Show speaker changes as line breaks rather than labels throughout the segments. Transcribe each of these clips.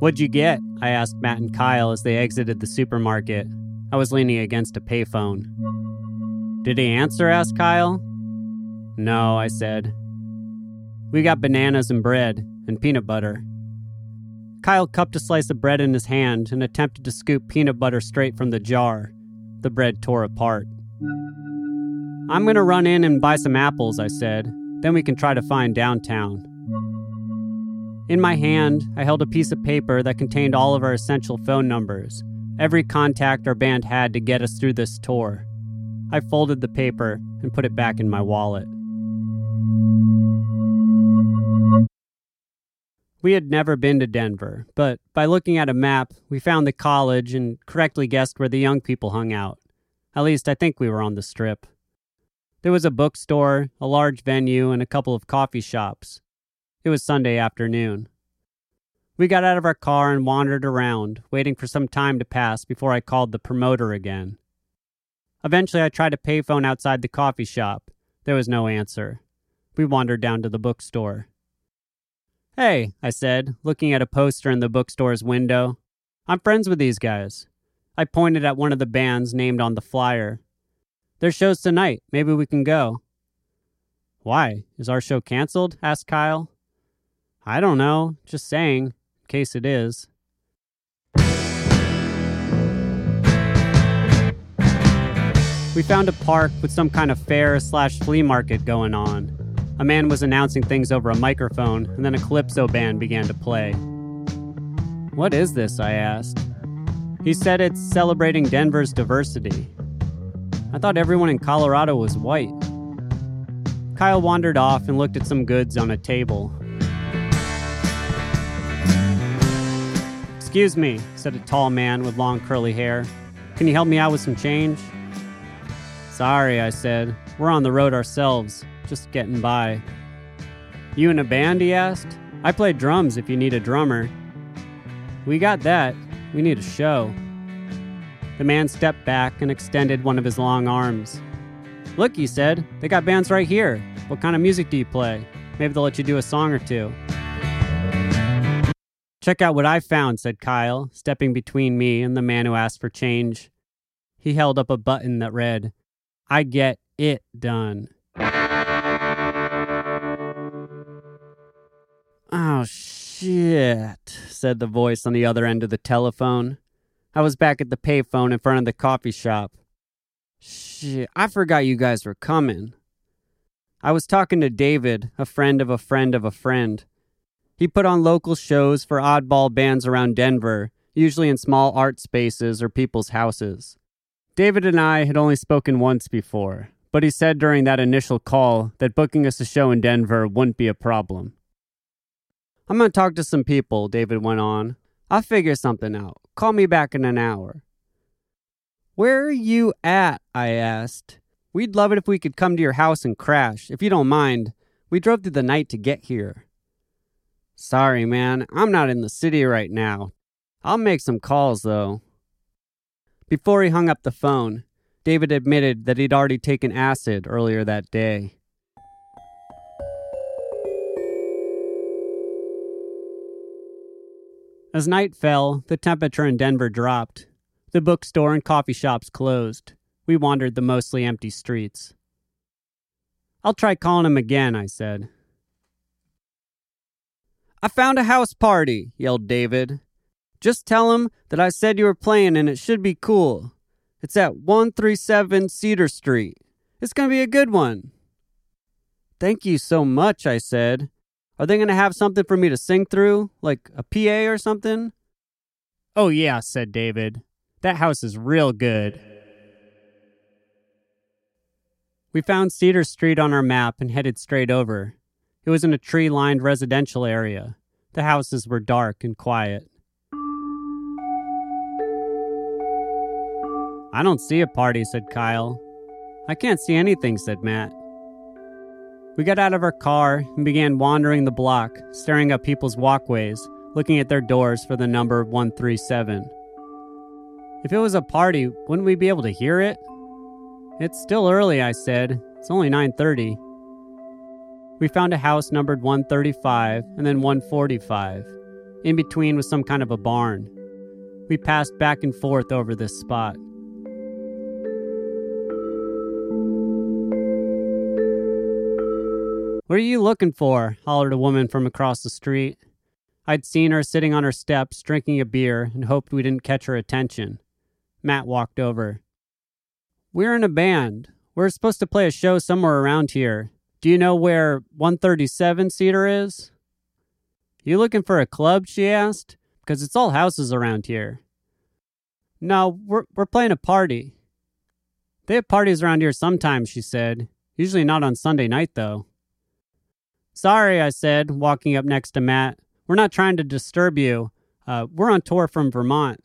What'd you get? I asked Matt and Kyle as they exited the supermarket. I was leaning against a payphone. Did he answer? asked Kyle. No, I said. We got bananas and bread and peanut butter. Kyle cupped a slice of bread in his hand and attempted to scoop peanut butter straight from the jar. The bread tore apart. I'm going to run in and buy some apples, I said. Then we can try to find downtown. In my hand, I held a piece of paper that contained all of our essential phone numbers, every contact our band had to get us through this tour. I folded the paper and put it back in my wallet. We had never been to Denver, but by looking at a map, we found the college and correctly guessed where the young people hung out. At least I think we were on the strip. There was a bookstore, a large venue, and a couple of coffee shops. It was Sunday afternoon. We got out of our car and wandered around, waiting for some time to pass before I called the promoter again. Eventually, I tried a payphone outside the coffee shop. There was no answer. We wandered down to the bookstore. Hey, I said, looking at a poster in the bookstore's window. I'm friends with these guys. I pointed at one of the bands named on the flyer. Their show's tonight. Maybe we can go. Why? Is our show canceled? asked Kyle. I don't know. Just saying, in case it is. We found a park with some kind of fair slash flea market going on. A man was announcing things over a microphone, and then a calypso band began to play. What is this? I asked. He said it's celebrating Denver's diversity. I thought everyone in Colorado was white. Kyle wandered off and looked at some goods on a table. Excuse me, said a tall man with long curly hair. Can you help me out with some change? Sorry, I said. We're on the road ourselves, just getting by. You in a band? he asked. I play drums if you need a drummer. We got that. We need a show. The man stepped back and extended one of his long arms. Look, he said, they got bands right here. What kind of music do you play? Maybe they'll let you do a song or two. Check out what I found, said Kyle, stepping between me and the man who asked for change. He held up a button that read, I get it done. Oh, shit, said the voice on the other end of the telephone. I was back at the payphone in front of the coffee shop. Shit, I forgot you guys were coming. I was talking to David, a friend of a friend of a friend. He put on local shows for oddball bands around Denver, usually in small art spaces or people's houses. David and I had only spoken once before, but he said during that initial call that booking us a show in Denver wouldn't be a problem. I'm going to talk to some people, David went on. I'll figure something out. Call me back in an hour. Where are you at? I asked. We'd love it if we could come to your house and crash, if you don't mind. We drove through the night to get here. Sorry, man. I'm not in the city right now. I'll make some calls, though. Before he hung up the phone, David admitted that he'd already taken acid earlier that day. As night fell, the temperature in Denver dropped. The bookstore and coffee shops closed. We wandered the mostly empty streets. I'll try calling him again, I said. I found a house party, yelled David. Just tell him that I said you were playing and it should be cool. It's at 137 Cedar Street. It's going to be a good one. Thank you so much, I said. Are they going to have something for me to sing through? Like a PA or something? Oh, yeah, said David. That house is real good. We found Cedar Street on our map and headed straight over. It was in a tree lined residential area. The houses were dark and quiet. I don't see a party, said Kyle. I can't see anything, said Matt. We got out of our car and began wandering the block, staring up people's walkways, looking at their doors for the number 137. If it was a party, wouldn't we be able to hear it? It's still early, I said. It's only 9:30. We found a house numbered 135 and then 145. In between was some kind of a barn. We passed back and forth over this spot. What are you looking for? hollered a woman from across the street. I'd seen her sitting on her steps drinking a beer and hoped we didn't catch her attention. Matt walked over. We're in a band. We're supposed to play a show somewhere around here. Do you know where 137 Cedar is? You looking for a club? she asked. Because it's all houses around here. No, we're, we're playing a party. They have parties around here sometimes, she said. Usually not on Sunday night, though. Sorry, I said, walking up next to Matt. We're not trying to disturb you. Uh, we're on tour from Vermont.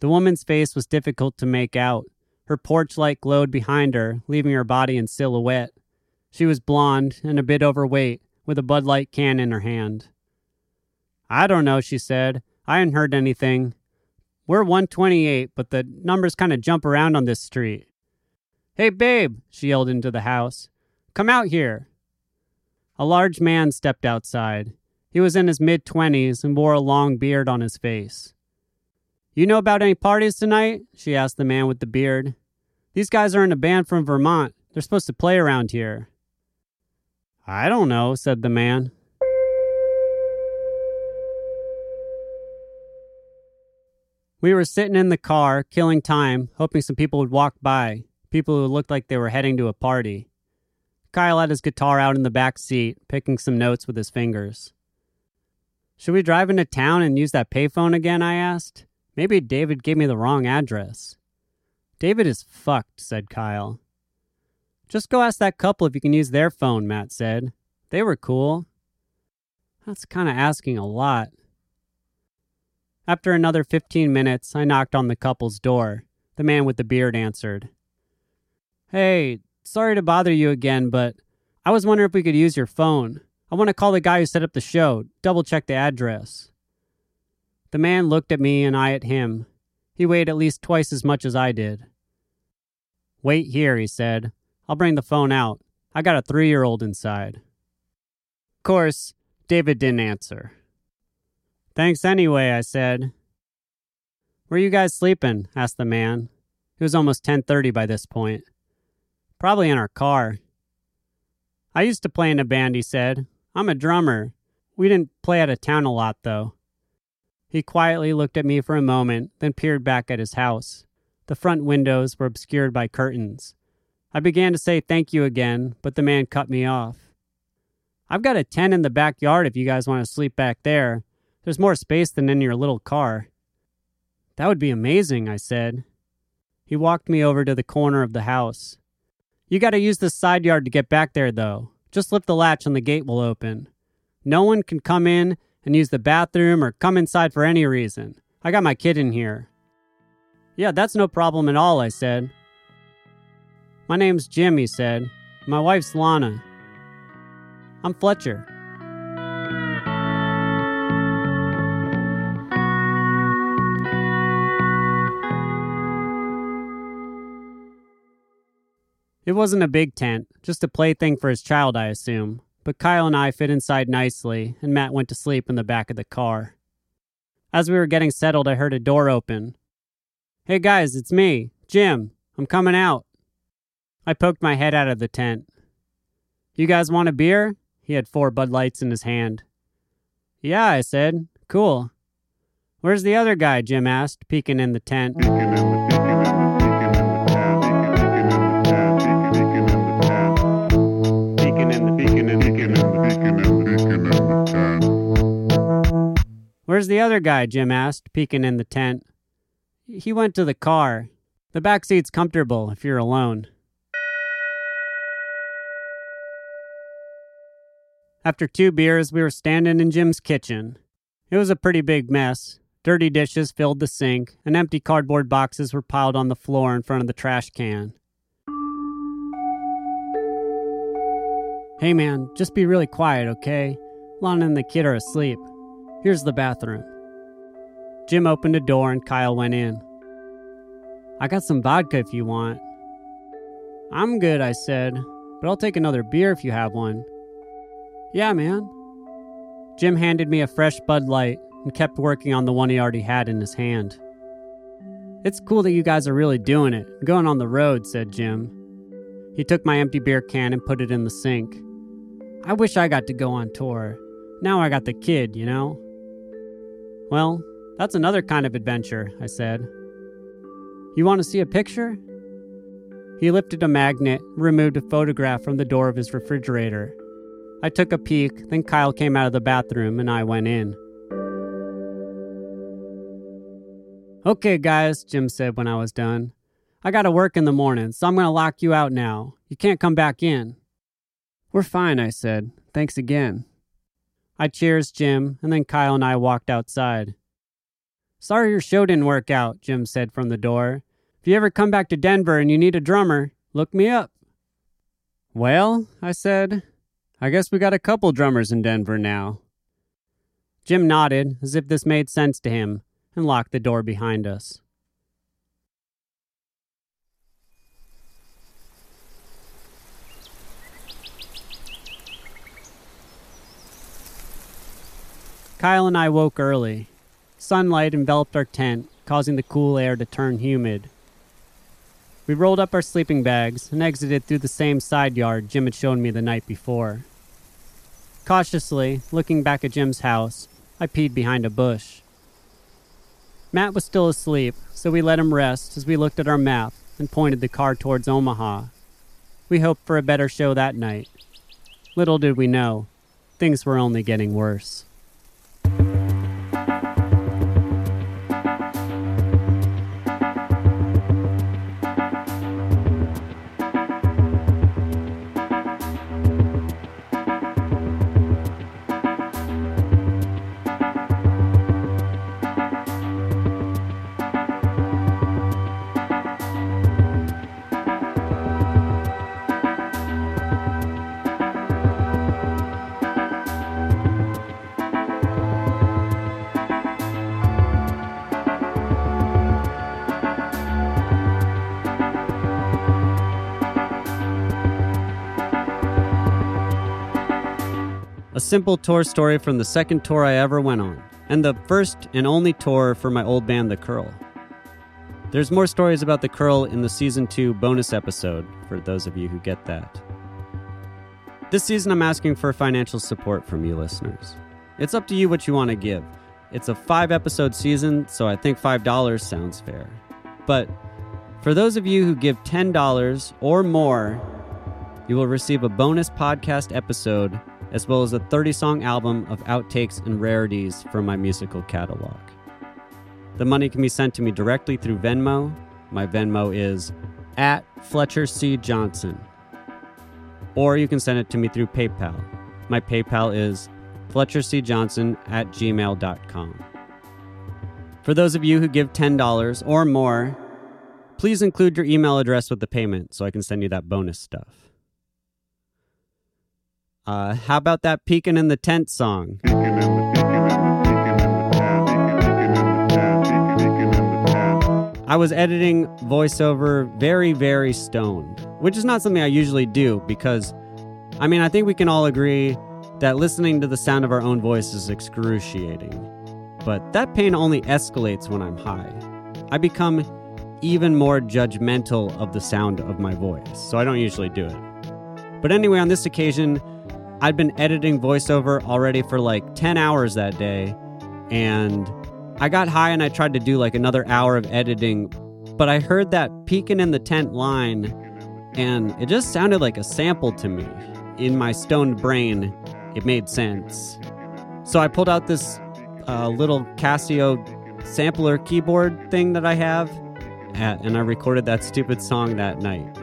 The woman's face was difficult to make out. Her porch light glowed behind her, leaving her body in silhouette. She was blonde and a bit overweight, with a Bud Light can in her hand. I don't know, she said. I hadn't heard anything. We're 128, but the numbers kind of jump around on this street. Hey, babe, she yelled into the house. Come out here. A large man stepped outside. He was in his mid 20s and wore a long beard on his face. You know about any parties tonight? she asked the man with the beard. These guys are in a band from Vermont. They're supposed to play around here. I don't know, said the man. We were sitting in the car, killing time, hoping some people would walk by, people who looked like they were heading to a party. Kyle had his guitar out in the back seat, picking some notes with his fingers. Should we drive into town and use that payphone again? I asked. Maybe David gave me the wrong address. David is fucked, said Kyle. Just go ask that couple if you can use their phone, Matt said. They were cool. That's kind of asking a lot. After another 15 minutes, I knocked on the couple's door. The man with the beard answered. Hey, sorry to bother you again, but I was wondering if we could use your phone. I want to call the guy who set up the show, double check the address. The man looked at me and I at him. He weighed at least twice as much as I did. Wait here, he said. I'll bring the phone out. I got a three year old inside. Of course, David didn't answer. Thanks anyway, I said. Where you guys sleeping? asked the man. It was almost 10:30 by this point. Probably in our car. I used to play in a band, he said. I'm a drummer. We didn't play out of town a lot, though. He quietly looked at me for a moment, then peered back at his house. The front windows were obscured by curtains. I began to say thank you again, but the man cut me off. I've got a tent in the backyard if you guys want to sleep back there. There's more space than in your little car. That would be amazing, I said. He walked me over to the corner of the house. You got to use the side yard to get back there, though. Just lift the latch and the gate will open. No one can come in and use the bathroom or come inside for any reason. I got my kid in here. Yeah, that's no problem at all, I said. My name's Jim, he said. My wife's Lana. I'm Fletcher. It wasn't a big tent, just a plaything for his child, I assume. But Kyle and I fit inside nicely, and Matt went to sleep in the back of the car. As we were getting settled, I heard a door open. Hey guys, it's me, Jim. I'm coming out. I poked my head out of the tent. You guys want a beer? He had four Bud Lights in his hand. Yeah, I said. Cool. Where's the other guy? Jim asked, peeking in the tent. Where's the other guy? Jim asked, peeking in the tent. He went to the car. The back seat's comfortable if you're alone. After two beers, we were standing in Jim's kitchen. It was a pretty big mess. Dirty dishes filled the sink, and empty cardboard boxes were piled on the floor in front of the trash can. Hey man, just be really quiet, okay? Lana and the kid are asleep. Here's the bathroom. Jim opened a door and Kyle went in. I got some vodka if you want. I'm good, I said, but I'll take another beer if you have one. Yeah, man. Jim handed me a fresh Bud Light and kept working on the one he already had in his hand. It's cool that you guys are really doing it, going on the road, said Jim. He took my empty beer can and put it in the sink. I wish I got to go on tour. Now I got the kid, you know? Well, that's another kind of adventure, I said. You want to see a picture? He lifted a magnet removed a photograph from the door of his refrigerator. I took a peek, then Kyle came out of the bathroom and I went in. Okay, guys, Jim said when I was done. I gotta work in the morning, so I'm gonna lock you out now. You can't come back in. We're fine, I said. Thanks again. I cheers Jim, and then Kyle and I walked outside. Sorry your show didn't work out, Jim said from the door. If you ever come back to Denver and you need a drummer, look me up. Well, I said, I guess we got a couple drummers in Denver now. Jim nodded, as if this made sense to him, and locked the door behind us. Kyle and I woke early. Sunlight enveloped our tent, causing the cool air to turn humid. We rolled up our sleeping bags and exited through the same side yard Jim had shown me the night before. Cautiously, looking back at Jim's house, I peed behind a bush. Matt was still asleep, so we let him rest as we looked at our map and pointed the car towards Omaha. We hoped for a better show that night. Little did we know, things were only getting worse. A simple tour story from the second tour I ever went on, and the first and only tour for my old band, The Curl. There's more stories about The Curl in the season 2 bonus episode, for those of you who get that. This season, I'm asking for financial support from you listeners. It's up to you what you want to give. It's a five episode season, so I think $5 sounds fair. But for those of you who give $10 or more, you will receive a bonus podcast episode as well as a 30 song album of outtakes and rarities from my musical catalog. The money can be sent to me directly through Venmo. My Venmo is at Fletcher C. Johnson. Or you can send it to me through PayPal. My PayPal is FletcherCJohnson at gmail.com. For those of you who give $10 or more, please include your email address with the payment so I can send you that bonus stuff. Uh, how about that peeking in the tent song? I was editing voiceover very, very stoned, which is not something I usually do because, I mean, I think we can all agree that listening to the sound of our own voice is excruciating. But that pain only escalates when I'm high. I become even more judgmental of the sound of my voice, so I don't usually do it. But anyway, on this occasion, I'd been editing voiceover already for like 10 hours that day, and I got high and I tried to do like another hour of editing, but I heard that peeking in the tent line, and it just sounded like a sample to me. In my stoned brain, it made sense. So I pulled out this uh, little Casio sampler keyboard thing that I have, and I recorded that stupid song that night.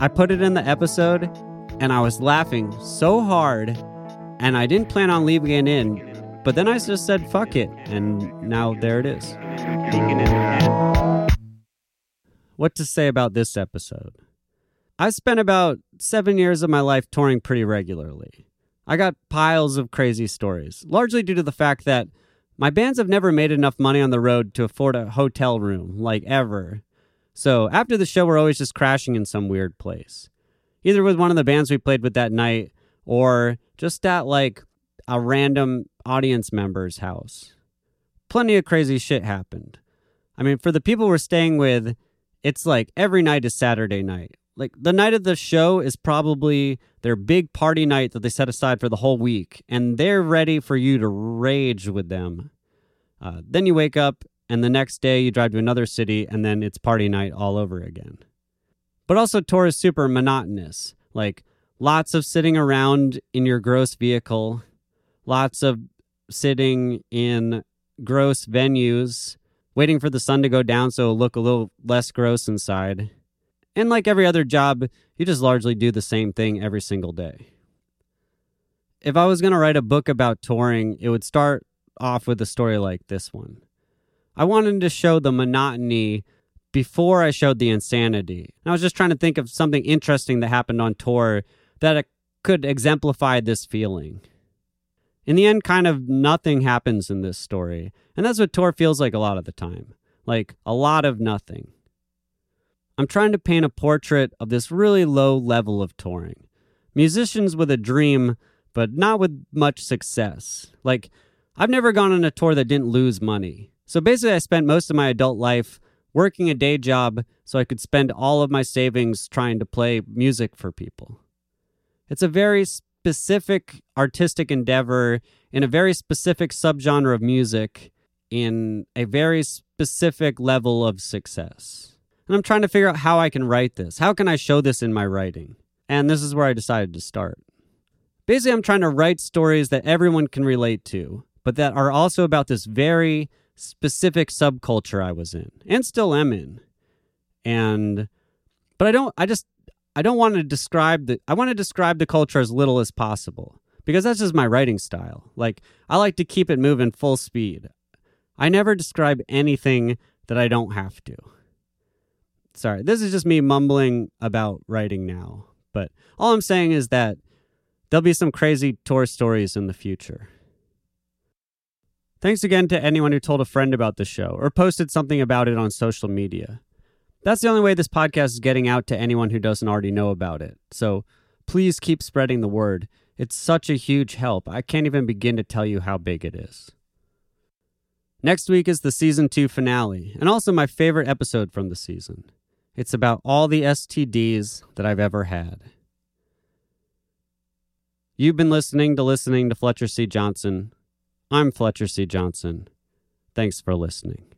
I put it in the episode, and I was laughing so hard, and I didn't plan on leaving it in, but then I just said fuck it, and now there it is. What to say about this episode? I spent about seven years of my life touring pretty regularly. I got piles of crazy stories, largely due to the fact that my bands have never made enough money on the road to afford a hotel room, like ever. So after the show, we're always just crashing in some weird place either with one of the bands we played with that night or just at like a random audience member's house. Plenty of crazy shit happened. I mean, for the people we're staying with, it's like every night is Saturday night. Like the night of the show is probably their big party night that they set aside for the whole week, and they're ready for you to rage with them. Uh, then you wake up, and the next day you drive to another city, and then it's party night all over again. But also, tour is super monotonous. Like lots of sitting around in your gross vehicle, lots of sitting in gross venues, waiting for the sun to go down so it'll look a little less gross inside. And like every other job, you just largely do the same thing every single day. If I was going to write a book about touring, it would start off with a story like this one. I wanted to show the monotony before I showed the insanity. And I was just trying to think of something interesting that happened on tour that could exemplify this feeling. In the end, kind of nothing happens in this story. And that's what tour feels like a lot of the time like a lot of nothing. I'm trying to paint a portrait of this really low level of touring. Musicians with a dream, but not with much success. Like, I've never gone on a tour that didn't lose money. So basically, I spent most of my adult life working a day job so I could spend all of my savings trying to play music for people. It's a very specific artistic endeavor in a very specific subgenre of music in a very specific level of success. And I'm trying to figure out how I can write this. How can I show this in my writing? And this is where I decided to start. Basically, I'm trying to write stories that everyone can relate to, but that are also about this very specific subculture I was in and still am in. And but I don't I just I don't want to describe the I want to describe the culture as little as possible because that's just my writing style. Like I like to keep it moving full speed. I never describe anything that I don't have to. Sorry, this is just me mumbling about writing now. But all I'm saying is that there'll be some crazy tour stories in the future. Thanks again to anyone who told a friend about the show or posted something about it on social media. That's the only way this podcast is getting out to anyone who doesn't already know about it. So please keep spreading the word. It's such a huge help. I can't even begin to tell you how big it is. Next week is the season two finale, and also my favorite episode from the season. It's about all the STDs that I've ever had. You've been listening to Listening to Fletcher C. Johnson. I'm Fletcher C. Johnson. Thanks for listening.